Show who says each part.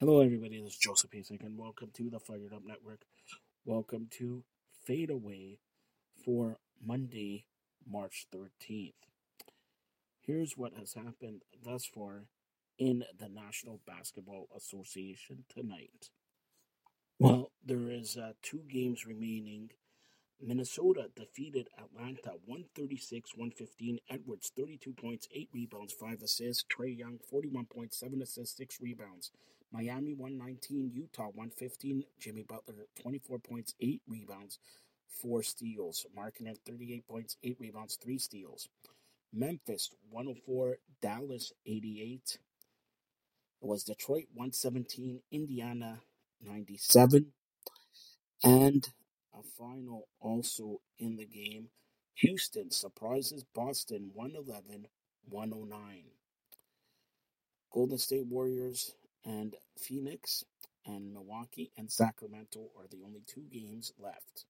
Speaker 1: Hello, everybody. This is Joseph Pasek, and welcome to the Fired Up Network. Welcome to Fade Away for Monday, March 13th. Here's what has happened thus far in the National Basketball Association tonight. Well, there is uh, two games remaining. Minnesota defeated Atlanta 136 115. Edwards 32 points, 8 rebounds, 5 assists. Trae Young 41 points, 7 assists, 6 rebounds. Miami 119, Utah 115. Jimmy Butler 24 points, 8 rebounds, 4 steals. Markkanen 38 points, 8 rebounds, 3 steals. Memphis 104, Dallas 88. It was Detroit 117, Indiana 97. And a final also in the game. Houston surprises Boston 111 109. Golden State Warriors and Phoenix and Milwaukee and Sacramento are the only two games left.